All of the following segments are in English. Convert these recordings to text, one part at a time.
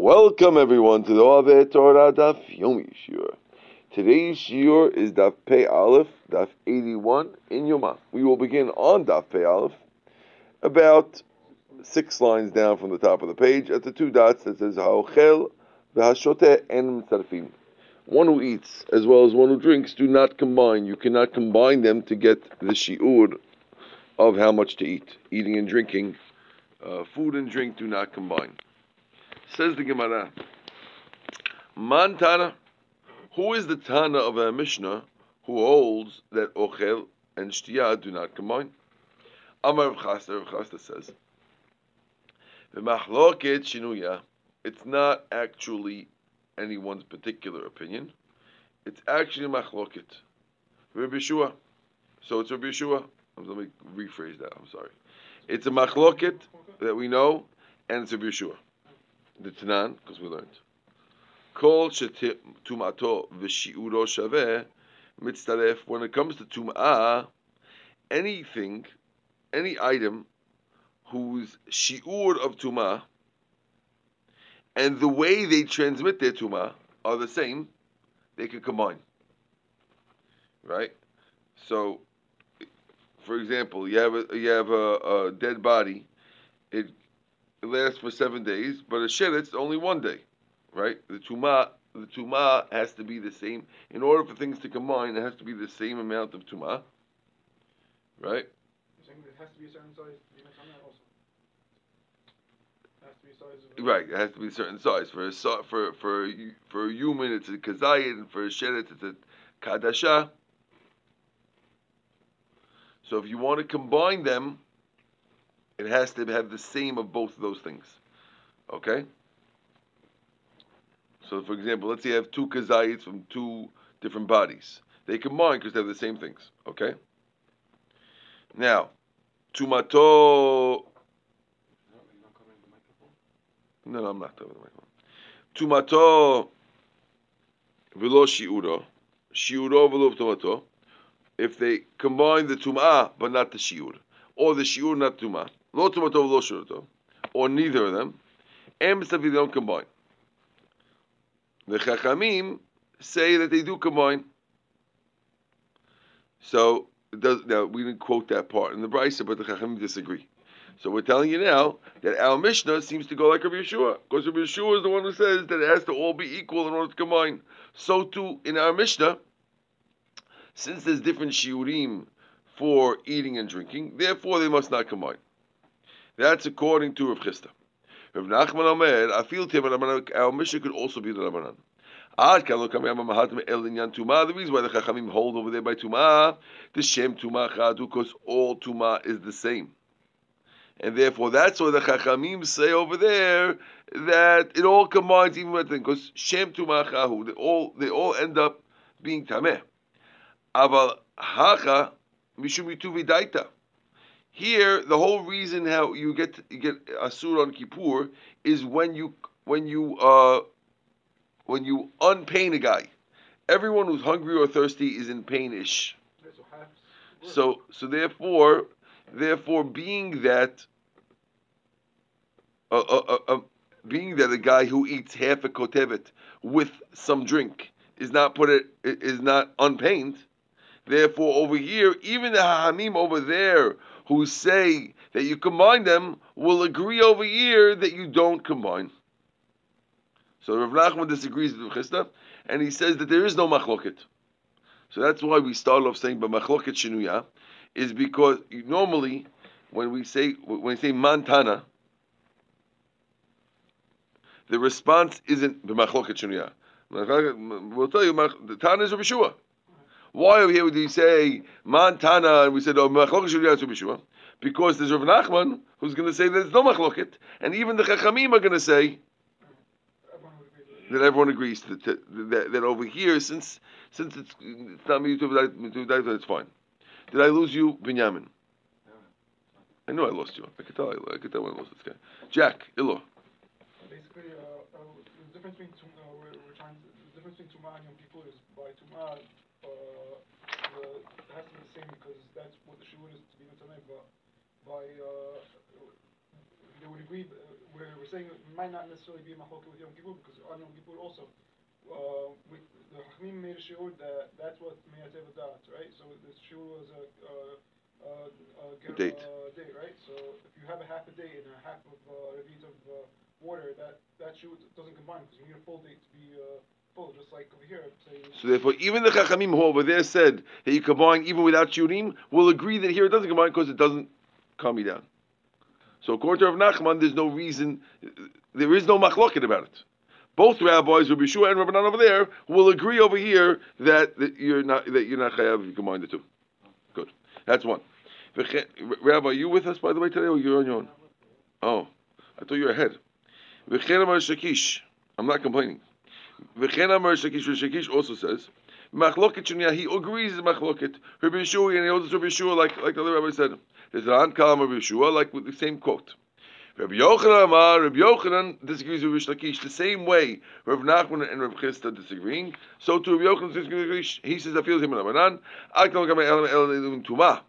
Welcome everyone to the Ove Torah Daf Yomi Shiur. Today's Shiur is Daf Pei Aleph, Daf 81 in Yoma. We will begin on Daf Pei Aleph, about six lines down from the top of the page, at the two dots that says Ha'ochel v'hashote en mitzarfim. One who eats as well as one who drinks do not combine. You cannot combine them to get the shiur of how much to eat. Eating and drinking, uh, food and drink do not combine. Says the Gemara, Man Tana, who is the Tana of a Mishnah who holds that Ochel and Shtiya do not combine? Amar Chisda, Chisda says, V'machloket shinuya, it's not actually anyone's particular opinion. It's actually machloket. Rabbi Yeshua. So it's Rabbi Yeshua. Um, let me rephrase that. I'm sorry. It's a machloket that we know, and it's Rabbi Yeshua the Tanan, because we learned. Kol tumato v'shiuro shaveh mitzaref. When it comes to tum'ah, anything, any item whose shiur of tum'ah and the way they transmit their tum'ah are the same, they can combine. Right? So, for example, you have a, you have a, a dead body. It it lasts for seven days, but a sheretz only one day, right? The tuma, the tuma has to be the same. In order for things to combine, it has to be the same amount of tuma, right? You're saying it has to be a certain size. Also. It has to be size right, it has to be a certain size. For a for for for a human, it's a kazayit, and for a sheretz, it's a ka'adasha. So if you want to combine them, it has to have the same of both of those things. Okay? So, for example, let's say you have two kazayits from two different bodies. They combine because they have the same things. Okay? Now, tumato. No, no, I'm not about the microphone. Tumato velo shiuro. Shiuro velo tumato. If they combine the tum'ah but not the shiur, or the shiur not tum'ah, Lo tumatov, lo or neither of them, and they don't combine. The Chachamim say that they do combine. So does, now we didn't quote that part in the Brisa, but the Chachamim disagree. So we're telling you now that our Mishnah seems to go like Rabbi Yeshua, because Rabbi Yeshua is the one who says that it has to all be equal in order to combine. So too in our Mishnah, since there's different shiurim for eating and drinking, therefore they must not combine. That's according to Rav Chisda. Rav Nachman Omer, I feel to him, our Mishnah could also be the Rabbanan. The reason why the Chachamim hold over there by Tumah, the Shem Tumah Chadu, because all Tumah is the same. And therefore, that's why the Chachamim say over there that it all combines even with thing, because Shem Tumah Chahu, they all, they all end up being Tameh. Aval Hacha Mishum Yituvi Daita. Here, the whole reason how you get you get asur on Kippur is when you when you uh, when you unpain a guy. Everyone who's hungry or thirsty is in painish. So so therefore therefore being that uh, uh, uh, being that a guy who eats half a kotevet with some drink is not put it is not unpained. Therefore, over here, even the Hamim over there who say that you combine them will agree over here that you don't combine. So Rav Nachman disagrees with Chisda, and he says that there is no machloket. So that's why we start off saying but machloket shinuya, is because normally when we say when we say mantana, the response isn't the machloket shinuya. We'll tell you the Tana is Rabbi Shua. Why over here would we say mantana and we said oh machloket Because there's Rav Nachman who's going to say that there's no machloket, and even the Chachamim are going to say that everyone agrees to, to, that, that, over here, since since it's it's not to it's fine. Did I lose you, Binyamin? I know I lost you. I could tell. I, I could tell when I lost this guy. Jack, Ilo. Basically, uh, uh, the difference between uh, we're, we're trying to, the difference between and Yom Kippur is by Tumah it has to be the same because that's what the shiur is to be Nataneh, but by, uh, they would agree, uh, we're, we're saying it might not necessarily be machloket with Yom Kippur because on Yom Kippur also, uh, we, the Chachamim made a shiur that that's what meyatev dat, right? So this shiur was a, a, a, a, ger- Date. uh, date, right? So if you have a half a day and a half of uh, revit of uh, water, that that shiur doesn't combine because you need a full date to be uh, full, just like over here. So therefore, even the Chachamim who over there said that you combine even without shurim will agree that here it doesn't combine because it doesn't calm you down. So according to Rav Nachman, there's no reason, there is no machloket about it. Both rabbis, Rabbi Shua and Rabbanan over there, will agree over here that, that you're not that you're not chayav if you combine the two. Good, that's one. Rabbi, are you with us by the way today, or you're on your own? Oh, I thought you were ahead. V'chen amar Shakish. I'm not complaining. V'chen amar Shakish. Shakish also says. Machloket Shunya, he agrees with Machloket. Rabbi Yeshua, and he holds Rabbi Yeshua like, like the other rabbi said. There's an Kalam Rabbi Yeshua, like with the same quote. Rabbi Yochanan Amar, Rabbi Yochanan disagrees with Rish Lakish the same way Rabbi Nachman and Rabbi Chisda disagreeing. So to Rabbi Yochanan disagrees he says, I feel him in Tumah.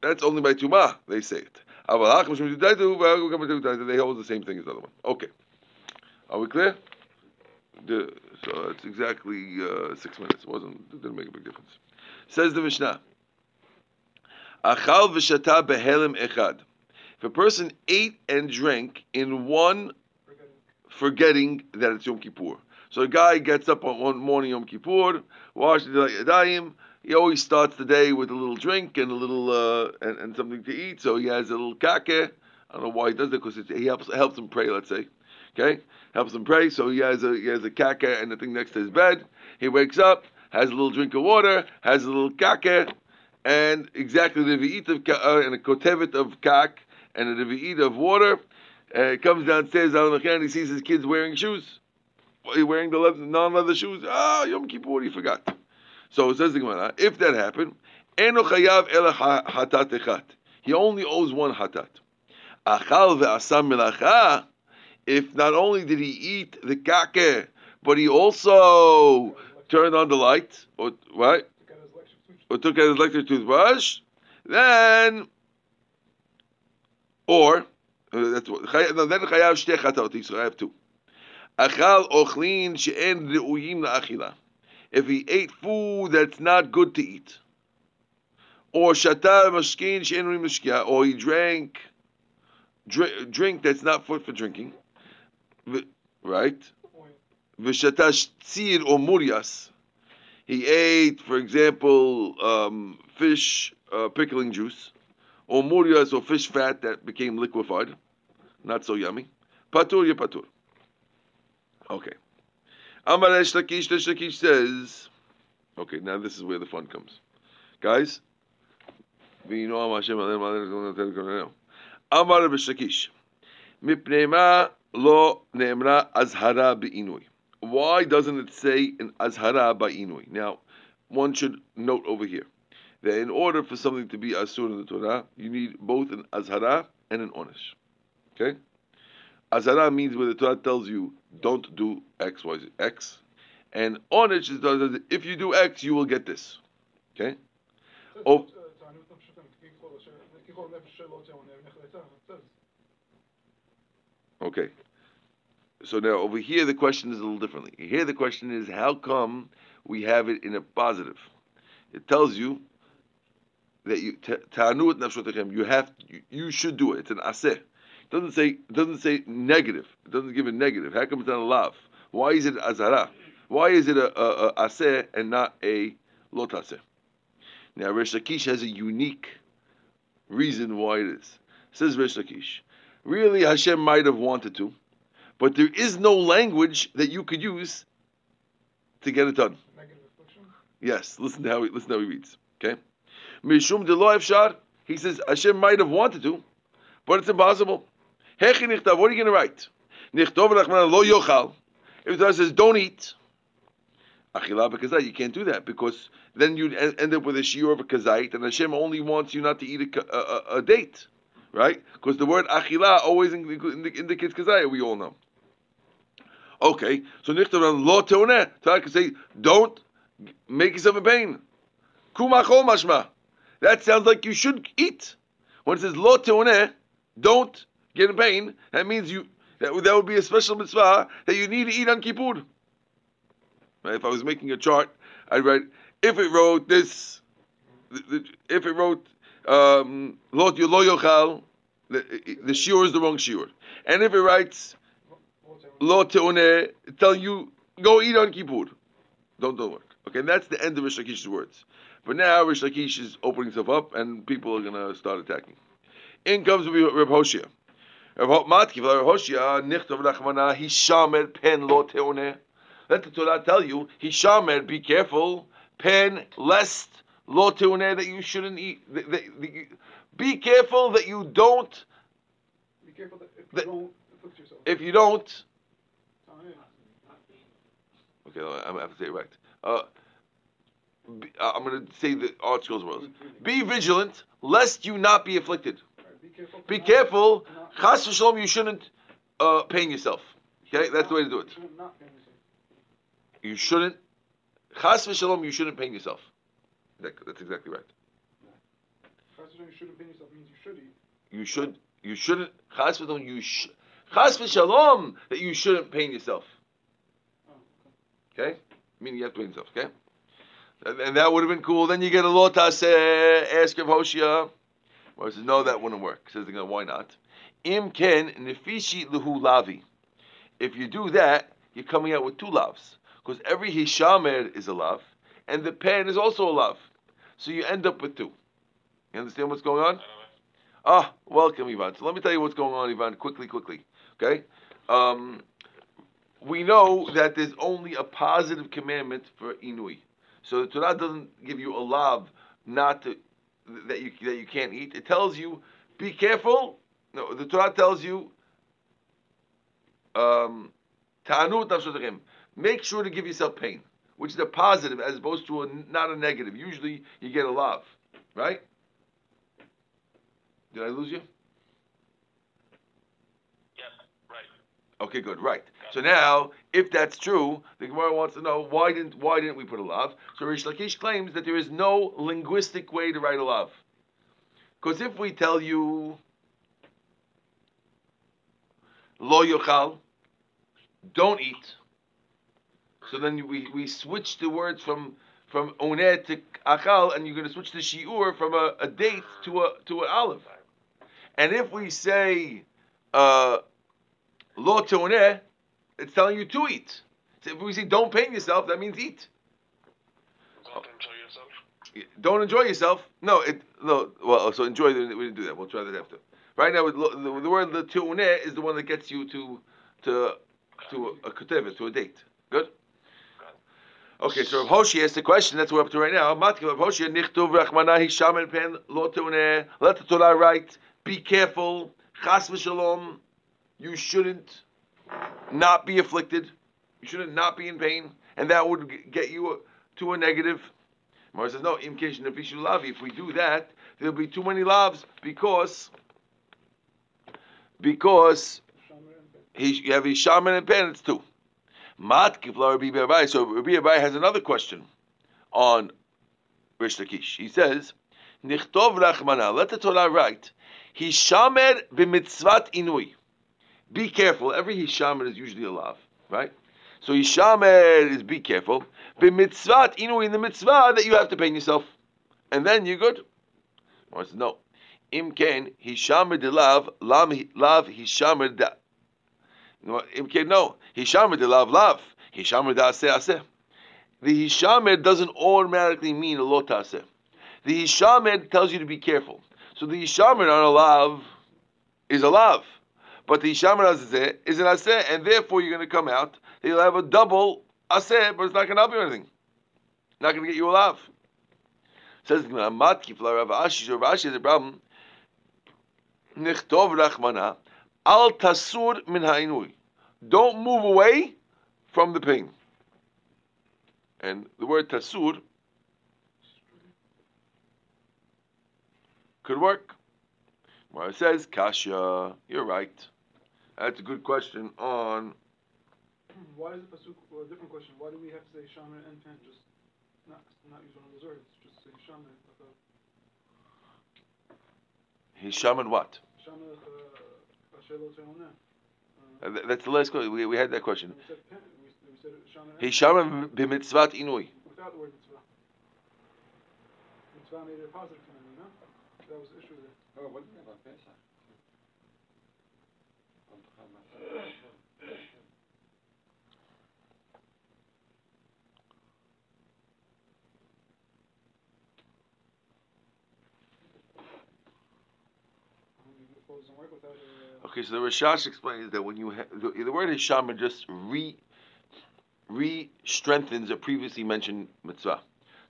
That's only by Tumah, they say it. They hold the same thing as the other one. Okay. Are we clear? The, so it's exactly uh, six minutes. It wasn't it didn't make a big difference. Says the Mishnah. Achal v'shata behelim echad. If a person ate and drank in one forgetting. that it's Yom Kippur. So a guy gets up on one morning Yom Kippur, washes the yadayim. He always starts the day with a little drink and a little uh, and, and something to eat. So he has a little kake. I don't know why he does it because he helps helps him pray. Let's say, okay, helps him pray. So he has a he has a kake and the thing next to his bed. He wakes up, has a little drink of water, has a little kake, and exactly the ve'it of uh, and a kotevet of kak and a ve'it of water. Uh, comes downstairs and he sees his kids wearing shoes. You wearing the leather, non-leather shoes? Ah, Yom Kippur, what he forgot. So it says the Gemara, if that happened, hatat. He only owes one hatat. Achal ve'asam melacha. If not only did he eat the kake, but he also turned on the light, or tooth. or took out his electric toothbrush, then, or uh, that's what. no, Then chayav shte chatot. So I have two. Achal ochlin she'en reuyim la'achila. If he ate food that's not good to eat, or shata mashkin she'en reuyim or he drank drink, drink that's not fit for drinking, right? V'shata tzir or murias. He ate, for example, um, fish uh, pickling juice, or murias or fish fat that became liquefied, not so yummy. Patur ya patur. Okay. Amar Resh Lakish, says, okay, now this is where the fun comes. Guys, Amar Lakish, mipnei ma lo neemra azhara be'inui. Why doesn't it say an azhara ba'inui? Now, one should note over here that in order for something to be asur in the Torah, you need both an azhara and an onish. Okay? Azhara means where the Torah tells you don't do X, Y, Z, X, and onish is if you do X, you will get this. Okay? Oh. Okay. So now over here the question is a little differently. Here the question is how come we have it in a positive? It tells you that you ta'anu. You have you, you should do it. It's an aseh. It doesn't say it doesn't say negative. It doesn't give a negative. How come it's not a lav? Why is it azara? Why is it a, a, a aseh and not a lot aseh? Now Resh Lakish has a unique reason why it is. Says Resh Lakish. Really, Hashem might have wanted to, but there is no language that you could use to get it done. Yes, listen to how he, listen how he reads. Okay, Mishum efshar. He says Hashem might have wanted to, but it's impossible. Hechi nichtav. What are you going to write? Nichtov rachman lo yochal. If the Torah says don't eat, achila b'kazait, you can't do that because then you'd end up with a shiur of a kazait, and Hashem only wants you not to eat a, a, a date, right? Because the word achila always indi- indi- indicates kazait. We all know. Okay, so nichtav lo teoneh. Torah can say don't make yourself a pain. Kumachol mashma. That sounds like you should eat. When it says lo teoneh, don't get in pain, that means you that would, that would be a special mitzvah that you need to eat on Kippur. Right? If I was making a chart, I'd write if it wrote this, if it wrote um, lo yochal, the, the shiur is the wrong shiur, and if it writes lo teone, tell you go eat on Kippur. Don't don't work. Okay, and that's the end of Rish Lakish's words. But now Rish Lakish is opening himself up, and people are going to start attacking. In comes Reb Hoshia. Reb Hoshia, Nichtov Rachmana, Hishamer pen lo. Let the Torah tell you, Hishamer, be careful, pen lest lo teone, that you shouldn't eat. That, that, that be careful that you don't. Be careful that if you don't afflict yourself. If you don't. Okay, I'm going to have to say it right. Uh, be, uh, I'm going to say the articles words. Be vigilant, lest you not be afflicted. Be careful. Be careful. Chas v'shalom, you shouldn't uh, pain yourself. Okay, that's the way to do it. You shouldn't. Chas v'shalom, you shouldn't pain yourself. That, that's exactly right. Chas you shouldn't pain yourself means you should eat. You should. You shouldn't. Chas v'shalom, you sh- Chas v'shalom that you shouldn't pain yourself. Oh, okay, meaning you have to pain yourself. Okay, and, and that would have been cool. Then you get a lotas. Ask of Hoshia. Well, says no, that wouldn't work. Says again, why not? Im ken nefishi luhu lavi. If you do that, you're coming out with two lavs because every hishamer is a lav, and the pen is also a lav. So you end up with two. You understand what's going on? Ah, welcome, Ivan. So let me tell you what's going on, Ivan, quickly, quickly. Okay? Um, we know that there's only a positive commandment for Inui. So the Torah doesn't give you a lav not to that you that you can't eat. It tells you be careful. No, the Torah tells you um, make sure to give yourself pain, which is a positive as opposed to a, not a negative. Usually you get a lav, right? Did I lose you? Yes, right. Okay, good, right. So now, if that's true, the Gemara wants to know why didn't why didn't we put a lav? So Rish Lakish claims that there is no linguistic way to write a lav. Because if we tell you lo yochal, don't eat, so then we, we switch the words from from oneh to achal, and you're going to switch the shiur from a, a date to a to an olive. And if we say uh, lo teoneh, it's telling you to eat. So if we say don't pain yourself, that means eat. Don't enjoy yourself. Don't enjoy yourself. No, it no. Well, so enjoy. We didn't do that. We'll try that after. Right now, the, the word the tu'uneh is the one that gets you to to to a, a to a date. Good. Okay, so Rav Hoshi asked the question. That's what we're up to right now. Rav Hoshi nichtuv rachmana hisham pen. Let the Torah write. Be careful. Chas v'shalom. You shouldn't not be afflicted. You shouldn't not be in pain, and that would get you to a negative. Mara says, no, if we do that, there'll be too many loves because because he, you have his shaman and pen, it's two. Mat Rabbi. So Rabbi Abaye has another question on Rish Lakish. He says, Nichtov Rachmana, let the Torah write, Hishamer b'mitzvat inui. Be careful. Every Hishamer is usually a lav, right? So Hishamer is be careful. B'mitzvat inui in the mitzvah that you have to pain yourself. And then you're good. Or says, no. Im ken Hishamer de lav, lav Hishamer da. Im ken no. Hishamer de lav lav. Hishamer da aseh. The Hishamer doesn't automatically mean a lot aseh. The Hishamer tells you to be careful. So the Hishamer on a lav is a lav. But the Hishamer Azeh is an Aseh, and therefore you're going to come out, you'll have a double Aseh, but it's not going to help you anything. Not going to get you a lav. Says the Gemara, Matki Rav Ashi, Rav Ashi a problem. Nichtov Rachmana, Al Tasur Min Ha'inui. Don't move away from the pain. And the word Tasur could work. It says Kasha, you're right. That's a good question on. Why is the pasuk well, a different question? Why do we have to say shaman and pen? Just not not use one of those words. Just say shaman. He's shaman what? Shaman uh, Uh, That's the last question. We, we had that question. We said pen, we, we said Shana. Hishama b'mitzvat inui. Without the word mitzvah. Mitzvah made it a positive? That was the issue there. Oh, what do you have on Pesach? On Hamas. The clothes don't work without a. Uh, okay, so the Rashash explains that when you ha- the, the word Hishama just re re strengthens a previously mentioned mitzvah.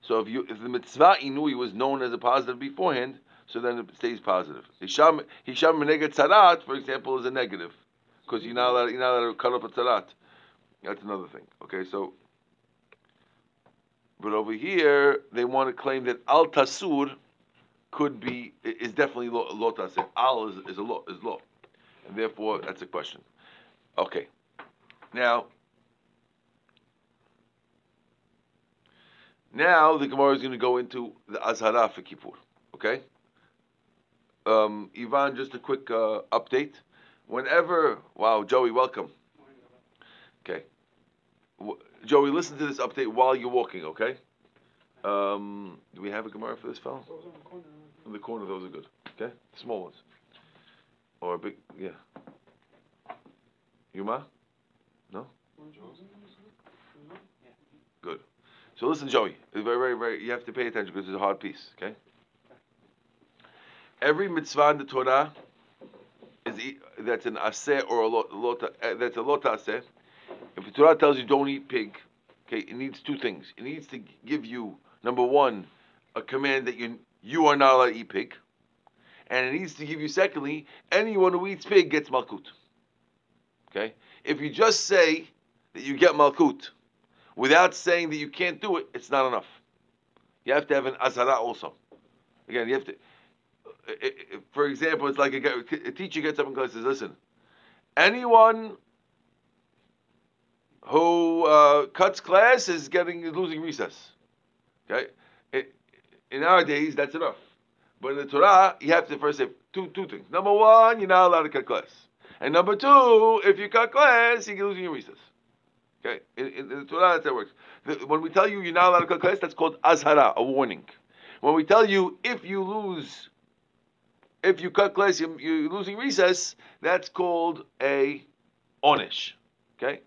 So if you if the mitzvah inui was known as a positive beforehand, so then it stays positive. Hisham Hisham meneged tzarat, for example, is a negative because you're not allowed, you're not allowed to cut off a tzarat. That's another thing. Okay, so but over here they want to claim that al tasur could be is definitely lo, lo taseh. Al is, is a law is law, and therefore that's a question. Okay, now now the Gemara is going to go into the azhara for Kippur. Okay, um, Ivan, just a quick uh, update. Whenever, wow, Joey, welcome. Okay, W- Joey, listen to this update while you're walking. Okay. Um, do we have a Gemara for this fellow? Those on the corner. In the corner, those are good. Okay, small ones. Or a big, yeah. Yoma, Orange ones in there, is it? good. So listen, Joey. It's very, very, very. You have to pay attention because it's a hard piece. Okay. Every mitzvah in the Torah is that's an aseh or a lot, uh, that's a lot aseh. If the Torah tells you don't eat pig, okay, it needs two things. It needs to give you number one a command that you you are not allowed to eat pig, and it needs to give you secondly anyone who eats pig gets malkut. Okay, if you just say that you get malkut without saying that you can't do it, it's not enough. You have to have an azara also. Again, you have to. For example, it's like a, a teacher gets up and goes, says, "Listen, anyone who uh, cuts class is getting is losing recess." Okay, in our days, that's enough. But in the Torah, you have to first say two two things. Number one, you're not allowed to cut class, and number two, if you cut class, you're losing your recess. Okay, in, in, in the Torah, that's how it works. When we tell you you're not allowed to cut class, that's called azhara, a warning. When we tell you if you lose, if you cut class, you're, you're losing recess, that's called a onish. Okay,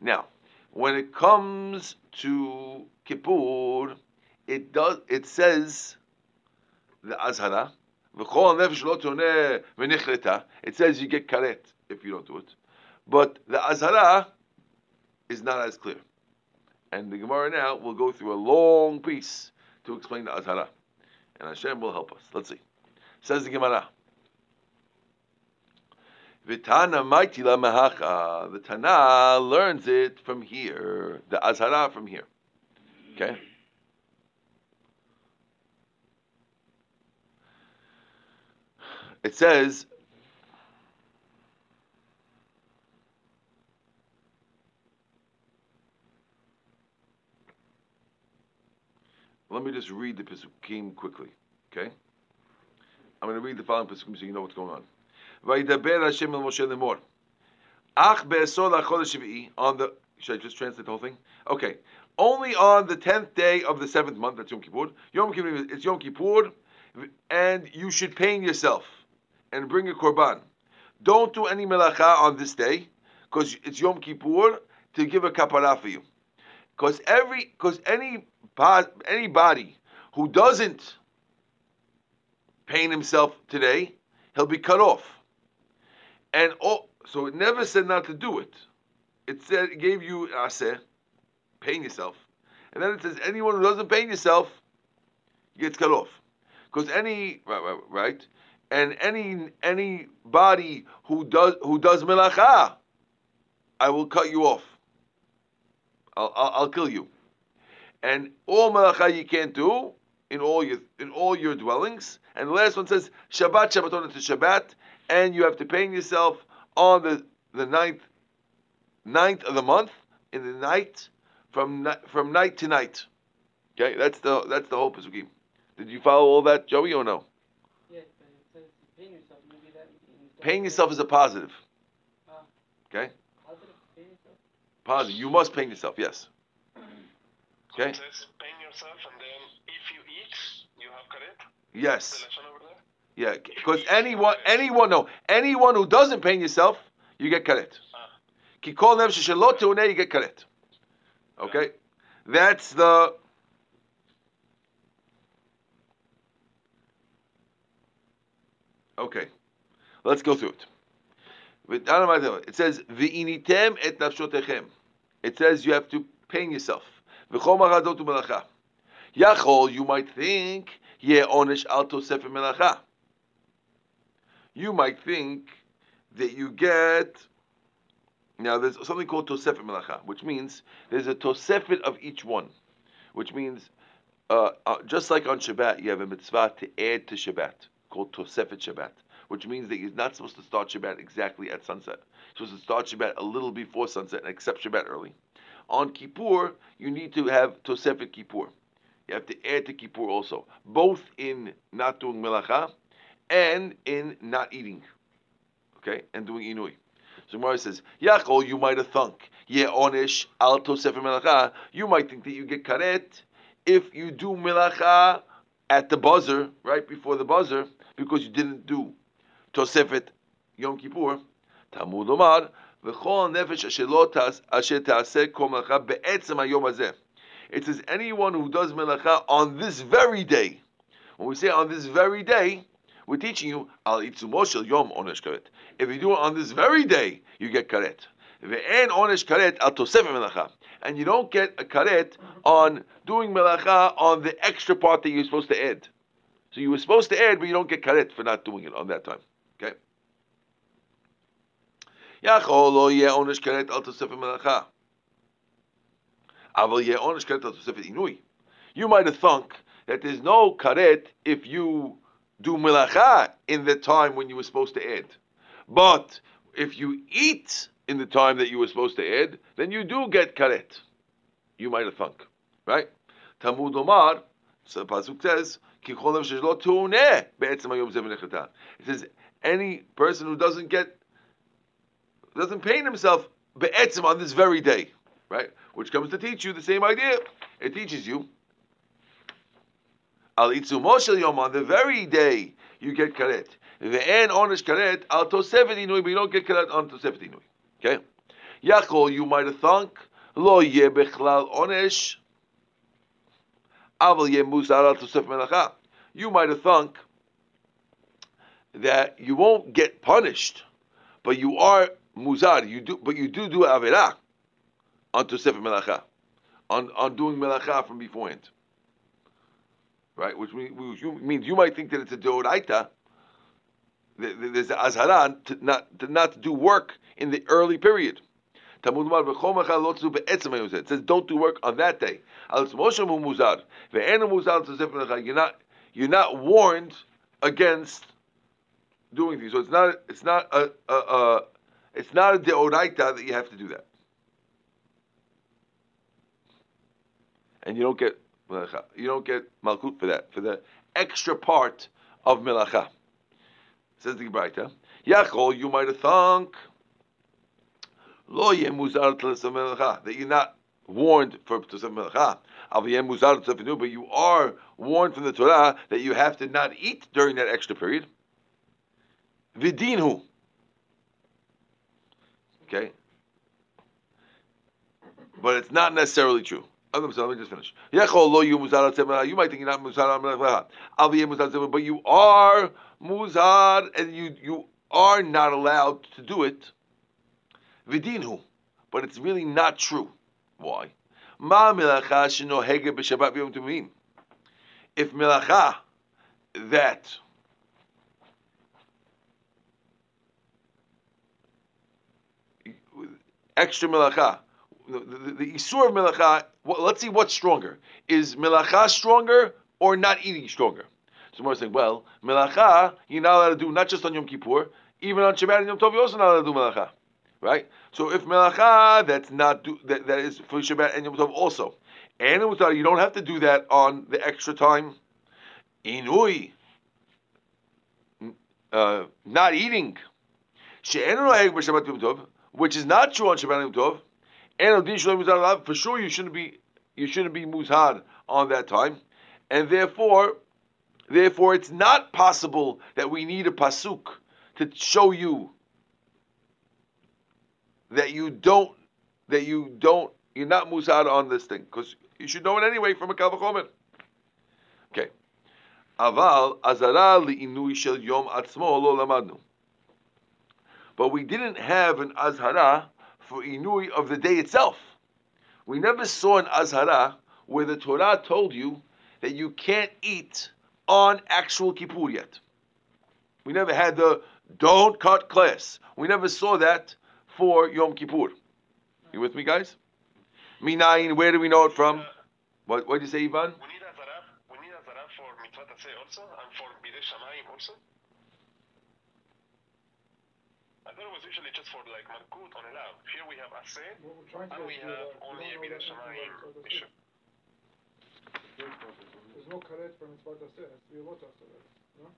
now when it comes to Kippur, it does. It says the azhara. "V'chol nefesh lo toneh. It says you get karet if you don't do it, but the azhara is not as clear. And the Gemara now will go through a long piece to explain the azhara, and Hashem will help us. Let's see. Says the Gemara. Vitana maitila mehacha. The Tana learns it from here. The azhara from here. Okay. It says. Let me just read the Pesukim quickly, okay? I'm going to read the following Pesukim so you know what's going on. Vaydaber Hashem Moshe lemor. Ach be'esol ha'chodesh shvi'i on the. Should I just translate the whole thing? Okay. Only on the tenth day of the seventh month, that's Yom Kippur. Yom Kippur, it's Yom Kippur, and you should pain yourself and bring a korban. Don't do any melacha on this day because it's Yom Kippur to give a kapara for you. Because every, because any anybody who doesn't pain himself today, he'll be cut off. And all, so it never said not to do it. It said it gave you aseh, pain yourself, and then it says anyone who doesn't pain yourself gets cut off. Because any right, right, right, and any any body who does who does melacha, I will cut you off. I'll, I'll, I'll kill you. And all melacha you can't do in all your in all your dwellings. And the last one says Shabbat Shabbaton to Shabbat, and you have to pain yourself on the the ninth ninth of the month in the night from from night to night. Okay, that's the that's the whole pesukim. Did you follow all that, Joey, or no? Yes, but it says to pain yourself. Maybe that Paying yourself is a positive. Ah. Okay? Positive. You must pay yourself, yes. Okay? it says paying yourself, and then if you eat, you have karet. Yes. The lesson over there. Yeah, because anyone, anyone, no, anyone who doesn't pain yourself, you get karet. Ah. Ki kol nefesh shelo teuneh, you get karet. Okay, that's the. Okay, let's go through it. It says v'initem et nafshotechem. It says you have to pain yourself. U'melacha. Yachol, you might think, yeh onesh al tosef melacha you might think that you get now there's something called tosefet melacha, which means there's a tosefet of each one, which means uh, uh, just like on Shabbat you have a mitzvah to add to Shabbat called tosefet Shabbat, which means that you're not supposed to start Shabbat exactly at sunset. You're supposed to start Shabbat a little before sunset and accept Shabbat early. On Kippur, you need to have tosefet Kippur. You have to add to Kippur also, both in not doing melacha and in not eating, okay, and doing inui. So Gemara says, Yachol, you might have thunk, ye onish al tosef melacha. You might think that you get karet if you do melacha at the buzzer, right before the buzzer, because you didn't do tosefet Yom Kippur. Talmud Omar, lo tas- asher ta'aseh kol melacha be'etzem hayom hazeh. It says anyone who does melacha on this very day. When we say on this very day, we're teaching you al itzumo shel yom onesh karet. If you do it on this very day, you get karet. Ve'en onesh karet al tosef melacha, and you don't get a karet on doing melacha on the extra part that you're supposed to add. So you were supposed to add, but you don't get karet for not doing it on that time. Okay. Yachol lo yeh onesh karet al tosef melacha. Aval yeh onesh karet al tosef inui. You might have thunk that there's no karet if you do melacha in the time when you were supposed to add. But if you eat in the time that you were supposed to add, then you do get karet. You might have thunk, right? Talmud Omar, so the pasuk says, "Ki cholev sheshlo tuuneh be'etzem hayom zeh v'nechata." It says any person who doesn't get doesn't pain himself be'etzem on this very day, right? Which comes to teach you the same idea. It teaches you al itzumo shel yom on the very day you get karet. Ve'en onesh karet al tosefet inui, but you don't get karet on tosefet inui. Okay? Yachol, you might have thunk lo yeh bechlal onesh aval yeh musar al tosef melacha. You might have thunk that you won't get punished, but you are muzar. You do, but you do do averah on tosef melacha, on on doing melacha from beforehand right? Which means, you might think that it's a deoraita. There's a azharan to not to not do work in the early period. It says don't do work on that day. You're not you're not warned against doing things. So it's not it's not a, a, a it's not a deoraita that you have to do that, and you don't get melacha. You don't get malkut for that, for the extra part of melacha. Says the Gebraita. Yachol, you might have thunk lo muzar melacha that you're not warned for tosef melacha. but you are warned from the Torah that you have to not eat during that extra period. Vidinhu. Okay. But it's not necessarily true. Let me just finish. You might think you're not muzar but you are muzar, and you you are not allowed to do it. Vidinhu, but it's really not true. Why? If melacha that extra melacha the, Isur of Melacha, let's see what's stronger. Is Melacha stronger or not eating stronger? So we're saying, well, Melacha, you're not allowed to do not just on Yom Kippur, even on Shabbat and Yom Tov, you're also not allowed to do Melacha. Right? So if Melacha, that's not do, that, that is for Shabbat and Yom Tov also. And you don't have to do that on the extra time. Inui, uh, not eating she'en noheg b'Shabbat Yom Tov, which is not true on Shabbat Tov, and al din shalom for sure you shouldn't be you shouldn't be muzhar on that time, and therefore, therefore it's not possible that we need a pasuk to show you that you don't that you don't you're not muzhar on this thing because you should know it anyway from a kavachomer. Okay. Aval azara li'inui shel yom atzmo lo lamadnu. But we didn't have an azhara for inui of the day itself. We never saw an azhara where the Torah told you that you can't eat on actual Kippur yet. We never had the don't cut class. We never saw that for Yom Kippur. You with me, guys? Minayin, where do we know it from? What what did you say, Ivan? We need a zarab. We need a zarab for mitzvah taseh also, and for bidei shamayim also. I thought it was usually just for like malkut on elav. Here we have aseh, What we're trying to and get we is, have uh, only a we don't bidei know that shamayim mitzvah issue. There's no karet for mitzvah taseh. It has to be a lot taseh. No?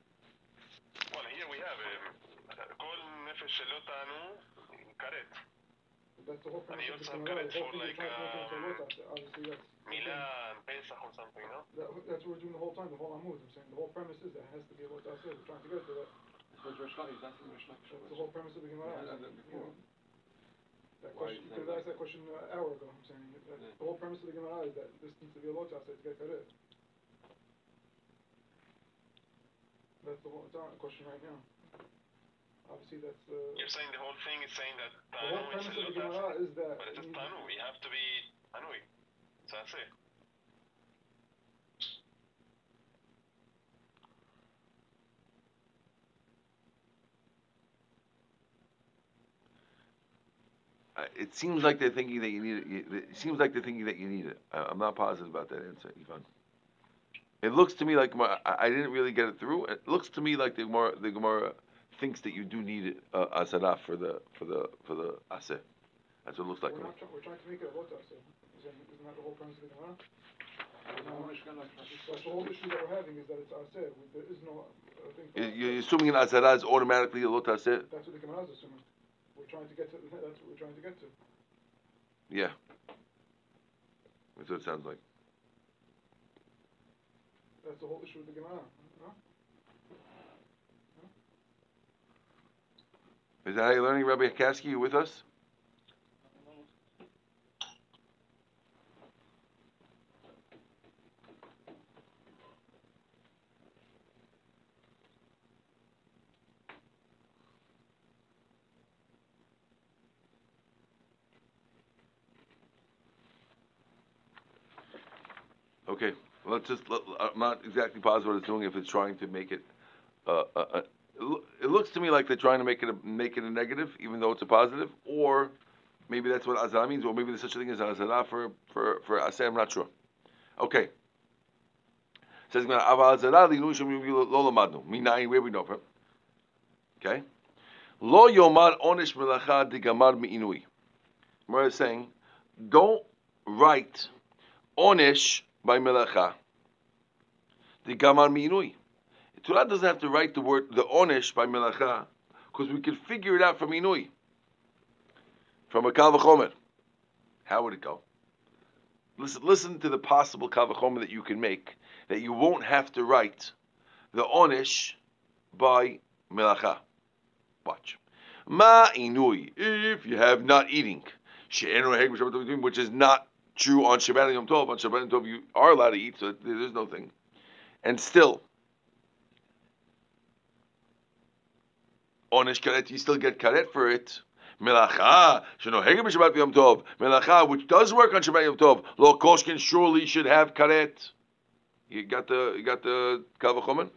Well, here we have um, כל נפש שלא טענו, כרת. But that's the whole And he premise of also the Gemara. got it The whole for thing like, you're trying to make it into a um, lot taseh. Obviously, that's מילה, פסח or something, no? that, that's what we're doing the whole time. The whole Amud. I'm saying the whole premise is that it has to be a lot taseh. We're trying to get to that. But Rosh Hashanah, that's in Rosh That's the whole premise of the Gemara. Yeah, is, that before. know, That Why question, is because that I asked that question an hour ago. I'm saying that Yeah. the whole premise of the Gemara is that this needs to be a lot taseh to get karet. That's the whole it's question right now. Obviously, that's uh, You're saying the whole thing is saying that the whole tanu is premise a of the Gemara is that But it says you- tanu, we have to be tanui. So that's it. It seems like they're thinking that you need it. It seems like they're thinking that you need it. I- I'm not positive about that answer, Ivan. It looks to me like I I didn't really get it through. It looks to me like the Gemara, the Gemara thinks that you do need it, uh, asara for the for the for the aseh. That's what it looks like. we're, not we're trying to make it a lot taseh. Isn't isn't that the whole premise of the Gemara? The whole issue that we're having is that it's aseh. There is no uh, thing. for You- aseh. You're assuming an asara is automatically a lot aseh. That's what the Gemara is assuming. We're trying to get to. That's what we're trying to get to. Yeah, that's what it sounds like. That's the whole issue with the Gemara. Is that how you're learning, Rabbi Akaski? You with us? Okay, let's just. Let, I'm not exactly positive what it's doing. If it's trying to make it, uh, uh, uh, it looks to me like they're trying to make it a, make it a negative, even though it's a positive, or maybe that's what azara means, or maybe there's such a thing as azara for for for aseh. I'm not sure. Okay. Says "Aval azara lo lamadnu." Minayin, where we know from. Okay. Lo yomar onish melacha digamar mi'inui. Gemara is saying, don't write onish by melacha. The gamar mi'inui. Torah doesn't have to write the word the onish by melacha because we can figure it out from inui, from a kavachomer. How would it go? Listen, listen to the possible kavachomer that you can make that you won't have to write the onish by melacha. Watch. Ma inui. If you have not eating, which is not true on Shabbat and Yom Tov. On Shabbat and Yom Tov, you are allowed to eat, so there's no thing. And still, onish karet, you still get karet for it. Melacha, sheno hegel b'Shabbat Yom Tov. Melacha, which does work on Shabbat Yom Tov. Lo koshkin surely should have karet. You got the you got the kavachomen.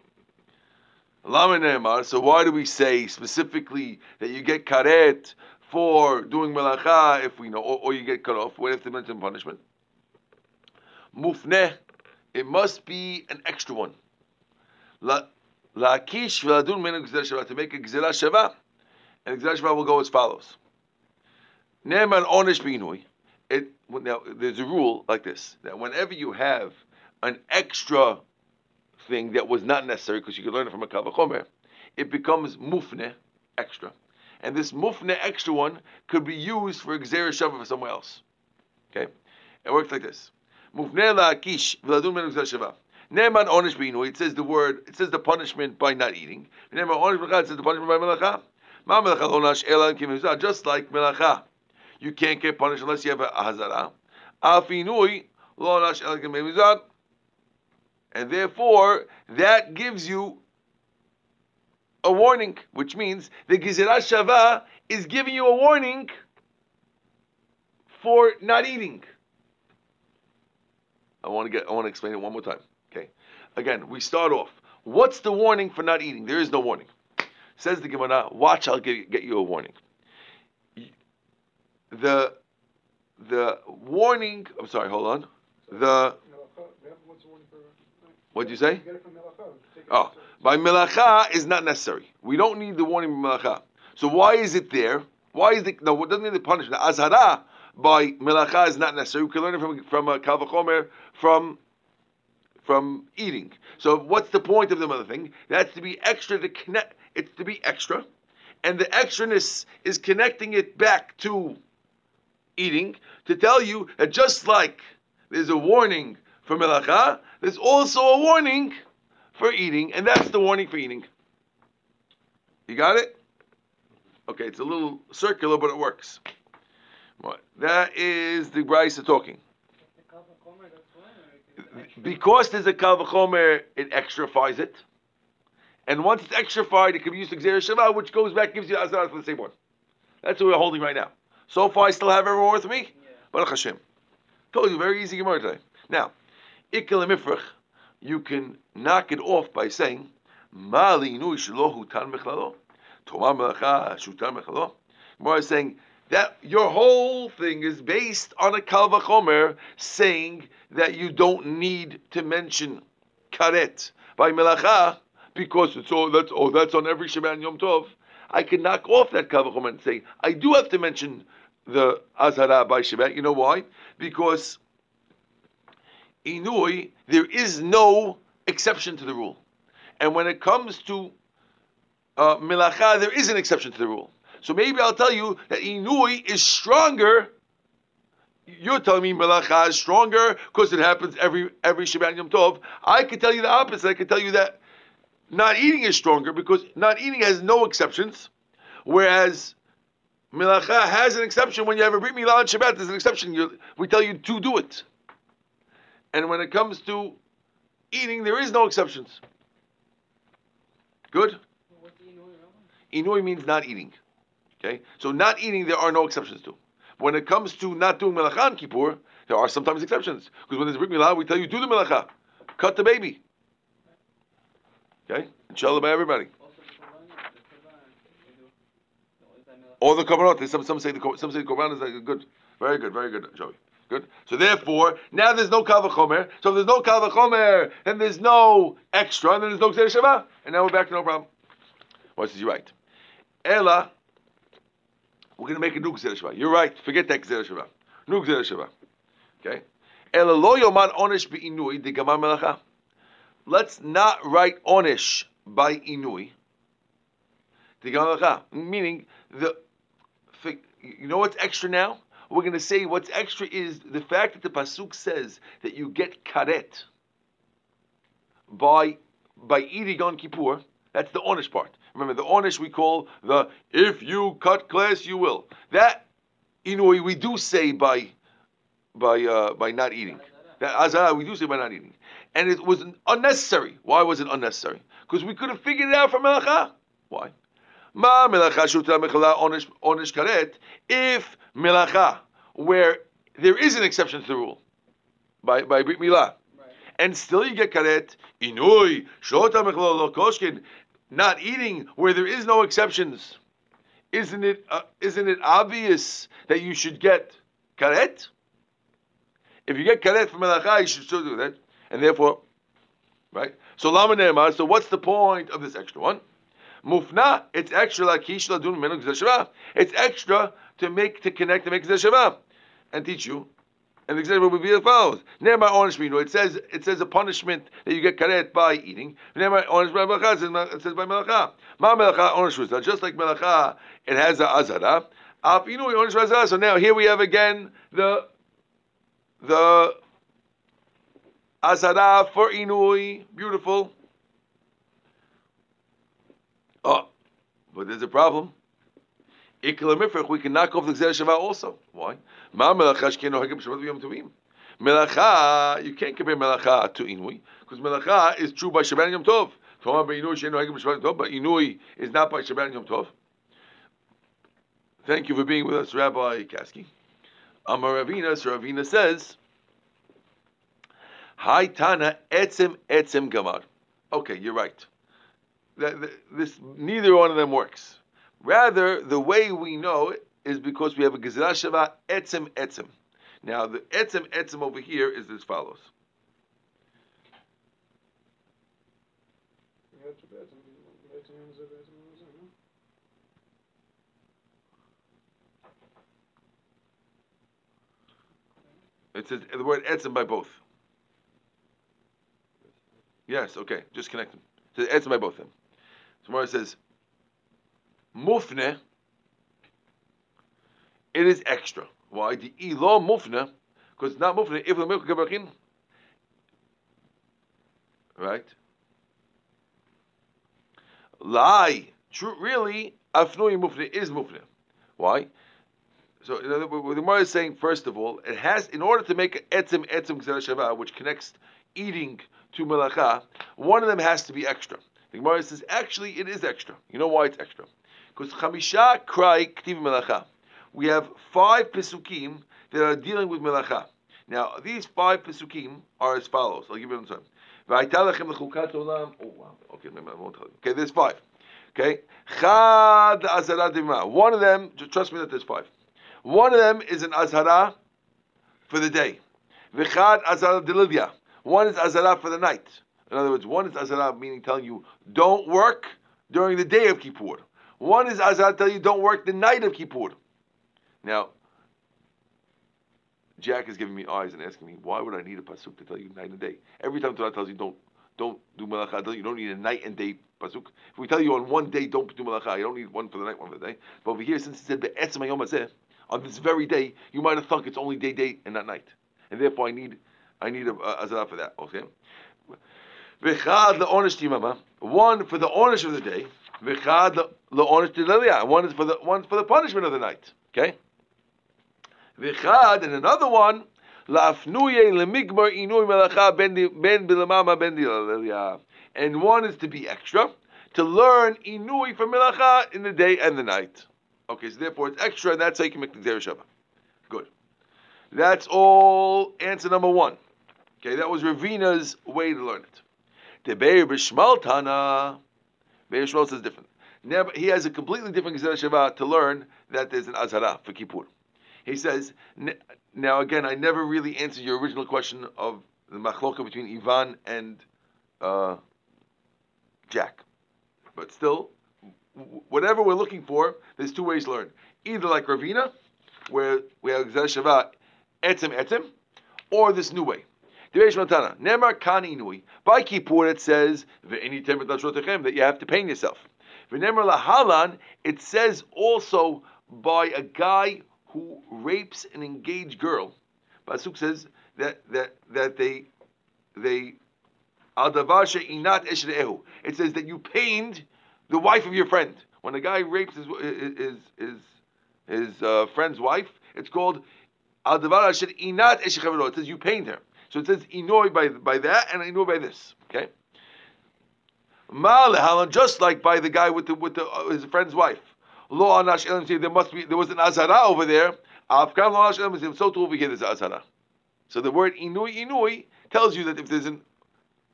So why do we say specifically that you get karet for doing melacha if we know, or, or you get cut off? What if mention punishment? Mufneh. It must be an extra one. La La'kish v'ladun gzera shava to make a gzera shava, and gzera shava will go as follows. Ne'eman onish b'inui. Now there's a rule like this that whenever you have an extra thing that was not necessary because you could learn it from a kavachomer, it becomes mufne extra, and this mufne extra one could be used for gzera shava for somewhere else. Okay? It works like this. Mufne la'akish onish b'inu. It says the word, it says the punishment by not eating. Neman onish b'chad, it says the punishment by melacha. Ma melacha lo nash elan Just like melacha. You can't get punished unless you have a hazara. Afinui lo nash elan kim and therefore, that gives you a warning, which means the Gizirah Shava is giving you a warning for not eating. I want to get I want to explain it one more time. Okay. Again, we start off. What's the warning for not eating? There is no warning. Says the Gemara, watch, I'll get, get you a warning. The the warning I'm sorry, hold on. The what did you say? Oh, by melacha is not necessary. We don't need the warning melacha. So why is it there? Why is it no? It doesn't need the punishment. The Azhara by melacha is not necessary. We can learn it from from uh, kalvachomer from from eating. So what's the point of the other thing? That's to be extra to connect. It's to be extra, and the extraness is connecting it back to eating to tell you that just like there's a warning for melacha, there's also a warning for eating, and that's the warning for eating. You got it? Okay, it's a little circular, but it works. That is the Brisa talking. Because there's a Kalvachomer, it extrifies it. And once it's extrified, it can be used to Gzera Shava, which goes back, gives you Azar for the same one. That's what we're holding right now. So far, I still have everyone with me? Yeah. Baruch Hashem. Told you, very easy Gemara today. Now, Ikkel you can knock it off by saying, Mali inu shlohu tan mechlalo. Tomar melacha shutan mechlalo. More saying that your whole thing is based on a kalvachomer saying that you don't need to mention karet by melacha because it's all that's oh that's on every Shabbat Yom Tov. I can knock off that kalvachomer and say I do have to mention the azhara by Shabbat. You know why? Because Inui, there is no exception to the rule. And when it comes to uh, Milacha, there is an exception to the rule. So maybe I'll tell you that Inui is stronger. You're telling me Milacha is stronger because it happens every every Shabbat Yom Tov. I could tell you the opposite. I could tell you that not eating is stronger because not eating has no exceptions, whereas Milacha has an exception. When you have a Brit Milah on Shabbat, there's an exception. You, we tell you to do it. And when it comes to eating, there is no exceptions. Good? Inui means not eating. Okay? So not eating, there are no exceptions to. When it comes to not doing melacha on Kippur, there are sometimes exceptions. Because when there's brit milah, we tell you do the melacha. Cut the baby. Okay? Inshallah by everybody. Or the korbanot. Some, some say the some say the korban is like good. Very good, very good, Joey. Good. So therefore, now there's no kavachomer. So if there's no kavachomer, then there's no extra, and then there's no shava, and now we're back to no problem. What is he right? Ella, we're going to make a new gzer. You're right. Forget that gzer shava. New gzer shava. Okay. Ella lo yoman onish inui de gamar melacha. Let's not write onish by inui. Melacha. Meaning the. You know what's extra now? we're going to say what's extra is the fact that the pasuk says that you get karet by by eating on Kippur. That's the onish part. Remember, the onish we call the if you cut class, you will. That you know we do say by by uh, by not eating. That azara we do say by not eating, and it was unnecessary. Why was it unnecessary? Because we could have figured it out from melacha. Why? Ma melacha shutra mechala onish karet. If melacha, where there is an exception to the rule by by brit milah, and still you get karet inui shota mechala koshkin, not eating where there is no exceptions. Isn't it uh, isn't it obvious that you should get karet? If you get karet from melacha, you should still do that, and therefore, right? So lama So what's the point of this extra one? Mufna, it's extra like kish ladun It's extra to make to connect to make sheva and teach you And the example would be as follows: onish minu. It says it says a punishment that you get karet by eating. Ne'emar onish by melacha. It says- by melacha. Ma melacha onish rusa. Just like melacha, it has a azara. Af inu onish azara. So now here we have again the the azara for inui. Beautiful. Oh, but there's a problem. Ikla we can knock off the Gzeh Shava also. Why? Ma melacha shkeno hagim shabbat v'yom tovim. Melacha, you can't compare melacha to inui, because melacha is true by Shabbat Yom Tov. Toma b'inui sheno hagim shabbat tov, but inui is not by Shabbat Yom Tov. Thank you for being with us, Rabbi Kasky. Amar Ravina, so Ravina says, Hai Tana etzem etzem gamar. Okay, you're right. That, that- this neither one of them works. Rather, the way we know it is because we have a Gezerah Shava Etzem Etzem. Now, the Etzem Etzem over here is as follows. It says the word etzem by both. Yes, okay, just connect them. It says etzem by both of them. Tomorrow says mufne. It is extra. Why? The ilo mufne, because it's not mufne. If the milk gabakin, right? Lie. True, really, afnui mufne is mufne. Why? So in words, what the Gemara is saying, first of all, it has, in order to make etzem gzera shava, which connects eating to melacha, one of them has to be extra. The Gemara says, actually, it is extra. You know why it's extra? Because chamisha krai ktiv melacha. We have five pesukim that are dealing with melacha. Now, these five pesukim are as follows. I'll give you lechukat olam. Oh. Okay. Okay, there's five. Okay, chad dimah. One of them, trust me that there's five. One of them is an azhara for the day. V'chad delilya. One is azhara for the night. In other words, one is azhara meaning telling you don't work during the day of Kippur. One is azhara telling you don't work the night of Kippur. Now, Jack is giving me eyes and asking me, why would I need a pasuk to tell you night and day? Every time Torah tells you don't don't do malacha, you don't need a night and day pasuk. If we tell you on one day don't do malacha, you don't need one for the night, one for the day. But over here, since it said be'etzem on this very day, you might have thought it's only day day and not night, and therefore I need I need a, a azara for that. Okay. One for the onish of the day. V'chad le'onish tileliyah, one is for the for the punishment of the night. Okay. V'chad and another one la'afnuye lemigmar inui melacha ben ben ben dileliyah, and one is to be extra to learn inui from melacha in the day and the night. Okay, so therefore it's extra, and that's how you can make the Gzera Shava. Good. That's all answer number one. Okay, that was Ravina's way to learn it. The Beir Beir B'Shmal says different. He has a completely different Gzera Shava to learn that there's an Azara for Kippur. He says, now again, I never really answered your original question of the machloka between Ivan and uh, Jack. But still, whatever we're looking for, there's two ways to learn. Either like Ravina, where we have Gzeh Shavah etzem etzem, or this new way. Nemar By Kippur it says, that you have to pain yourself. Lahalan, it says also by a guy who rapes an engaged girl. Pasuk says that that that they they al davar she'inat eshre'ehu. It says that you pained the wife of your friend. When a guy rapes his his his, his uh, friend's wife, it's called al davar she'inat eshre'ehu. It says you pained her. So it says inoi by by that and inoi by this. Okay. Ma'alehalan, just like by the guy with the with the, uh, his friend's wife. Lo anash elam there must be there was an azara over there. Afkan lo anash elam so too over here there's azara. So the word inui inui tells you that if there's an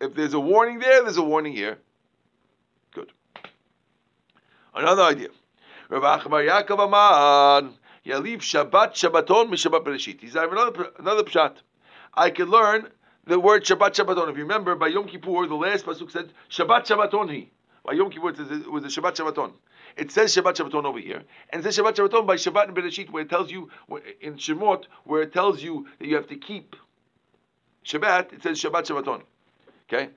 if there's a warning there, there's a warning here. Good. Another idea. Rav Acha bar Yaakov Aman Yaliv Shabbat Shabbaton Mishabbat Bereshit. He said another another pshat. I could learn the word Shabbat Shabbaton. If you remember, by Yom Kippur, the last pasuk said Shabbat Shabbaton. By Yom Kippur it, was a Shabbat Shabbaton. it says Shabbat Shabbaton over here, and it says Shabbat Shabbaton by Shabbat and Bereshit, where it tells you in Shemot, where it tells you that you have to keep Shabbat. It says Shabbat Shabbaton. Okay.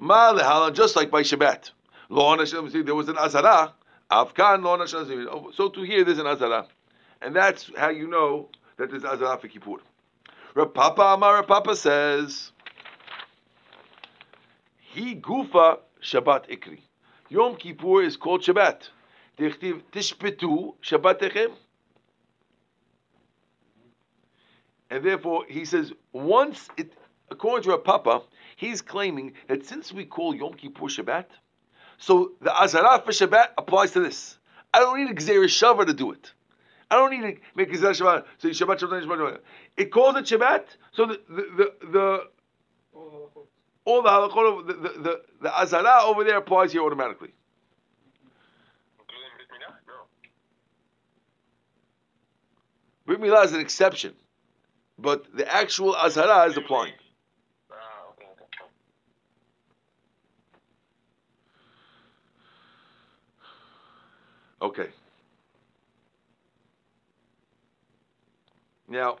Ma just like by Shabbat. There was an azara. Avkan lo oh, So to here there's an azara, and that's how you know that there's azara for Kippur. Rav Papa Amar Rav Papa says, he gufa Shabbat ikri. Yom Kippur is called Shabbat. Dichtiv tishpetu Shabbat echem. And therefore, he says, once it, according to Rav Papa, he's claiming that since we call Yom Kippur Shabbat, so the Azara for Shabbat applies to this. I don't need a Gzeir Shava to do it. I don't need to make a Gzeir Shabbat. So Shabbat, Shabbat, Shabbat. It calls it Shabbat, so the, the, the, the all the halachot, the, the, the, the azara over there applies here automatically. Brit Milah? Is an exception, but the actual azara is applying. Okay, okay. Okay. Now,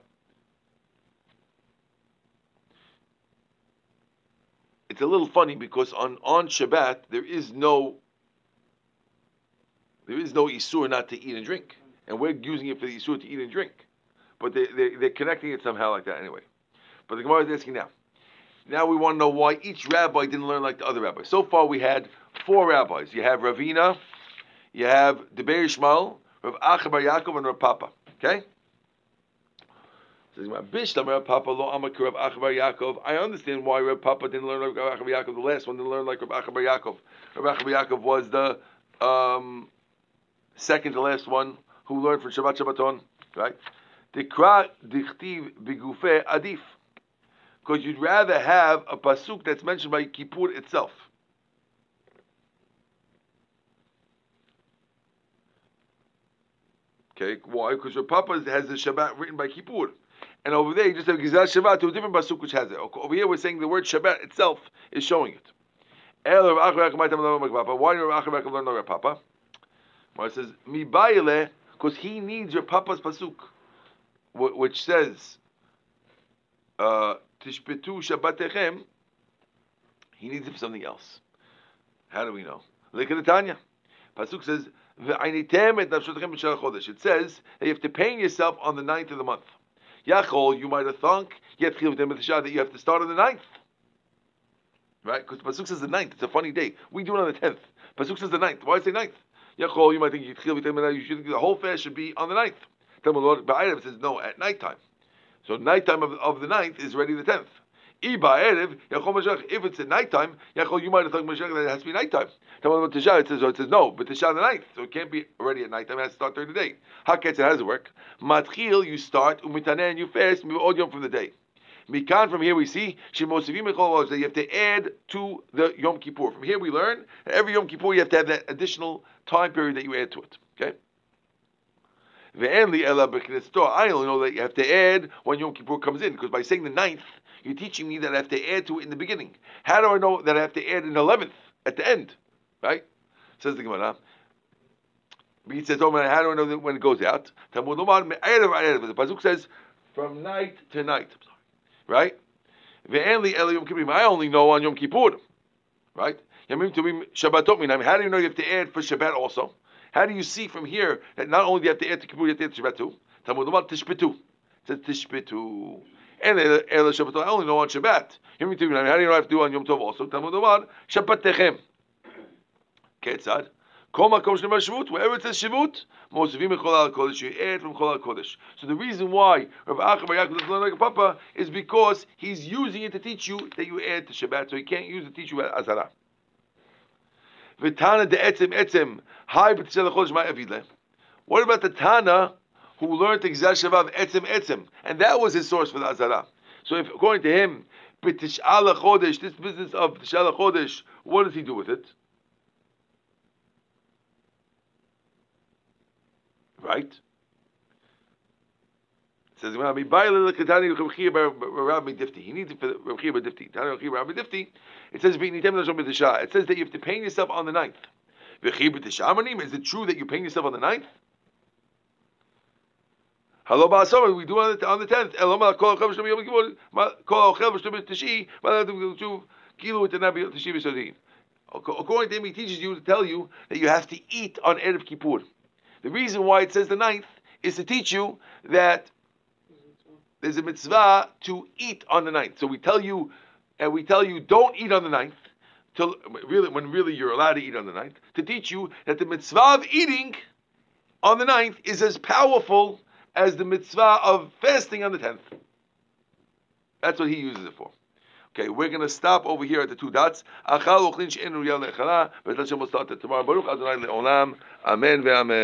it's a little funny because on, on Shabbat there is no there is no isur not to eat and drink, and we're using it for the isur to eat and drink, but they, they they're connecting it somehow like that anyway. But the Gemara is asking now. Now we want to know why each rabbi didn't learn like the other rabbis. So far we had four rabbis. You have Ravina, you have Deber Ishmael, Rav Acha bar Yaakov, and Rav Papa. Okay. I understand why Reb Papa didn't learn like Acha bar Yaakov. The last one didn't learn like Reb Acha bar Yaakov. Reb Acha bar Yaakov was the um, second to last one who learned from Shabbat Shabbaton, right? Adif. Because you'd rather have a pasuk that's mentioned by Kippur itself. Okay, why? Because Reb Papa has the Shabbat written by Kippur. And over there, you just have Gizal Shabbat to a different pasuk which has it. Over here, we're saying the word Shabbat itself is showing it. Why do Rav Acharak learn Rav Papa? It says Mi because he needs your Papa's pasuk, which says uh, Tishpetu Shabbatechem. He needs it for something else. How do we know? Look at the Tanya. Pasuk says It says that you have to pay yourself on the ninth of the month. Yachol, you might have thunk, yet that you have to start on the ninth. Right? Because Pasuk says the ninth. It's a funny day. We do it on the tenth. Pasuk says the ninth. Why say ninth? Yachol, you might think you should think the whole fast should be on the ninth. Talmud Ba'arev says no, at nighttime. So nighttime of, of the ninth is already the tenth. If it's at nighttime, you might have thought that it has to be nighttime. It says, so it says no, but Tisha the ninth, so it can't be already at nighttime. It has to start during the day. How it how does it work? Matchil, you start umitaneh and you fast from the day. Mikan, from here we see that you have to add to the Yom Kippur. From here we learn that every Yom Kippur you have to have that additional time period that you add to it. Okay. I only know that you have to add when Yom Kippur comes in, because by saying the ninth, you're teaching me that I have to add to it in the beginning. How do I know that I have to add an eleventh at the end? Right? Says the Gemara. He says, "Oh man, how do I know that when it goes out?" The pasuk says, "From night to night." Right? I only know on Yom Kippur. Right? Yamim to be Shabbatot How do you know you have to add for Shabbat also? How do you see from here that not only do you have to add to Kippur, you have to add to Shabbat too? Talmud Tishpetu. It says Tishpetu. I only know on Shabbat. How do you know I have to do on Yom Tov also? Talmud Omar, Shabbat Techem. Shvut. Wherever it says shvut, mosivim echol al kodesh. You add from chol kodesh. So the reason why Rav Acha Bar Yaakov doesn't learn like a papa is because he's using it to teach you that you add to Shabbat. So he can't use it to teach you azara. V'tana de etzem etzem. Hi b'tzeh lechodesh ma What about the Tana who learned Gzal Shavav etzem etzem, and that was his source for the azara? So if according to him, b'tish'al chodesh, this business of tish'al chodesh, what does he do with it? Right? It says. He needs it for Rabbi Difti. It says It says that you have to pain yourself on the ninth. Is it true that you're paying yourself on the ninth? Hello, Ba'asoma, we do on the, on the tenth. Eloma, kol achev shem yom kippur, tishi, ma'alav tu kilu with the nabi tishi v'sodin. According to him, he teaches you to tell you that you have to eat on Erev Kippur. The reason why it says the ninth is to teach you that there's a mitzvah to eat on the ninth. So we tell you, and we tell you, don't eat on the ninth, till really when really you're allowed to eat on the ninth, to teach you that the mitzvah of eating on the ninth is as powerful as the mitzvah of fasting on the tenth. That's what he uses it for. Okay, we're going to stop over here at the two dots. Achal start tomorrow. Baruch Adonai. Amen ve'amen.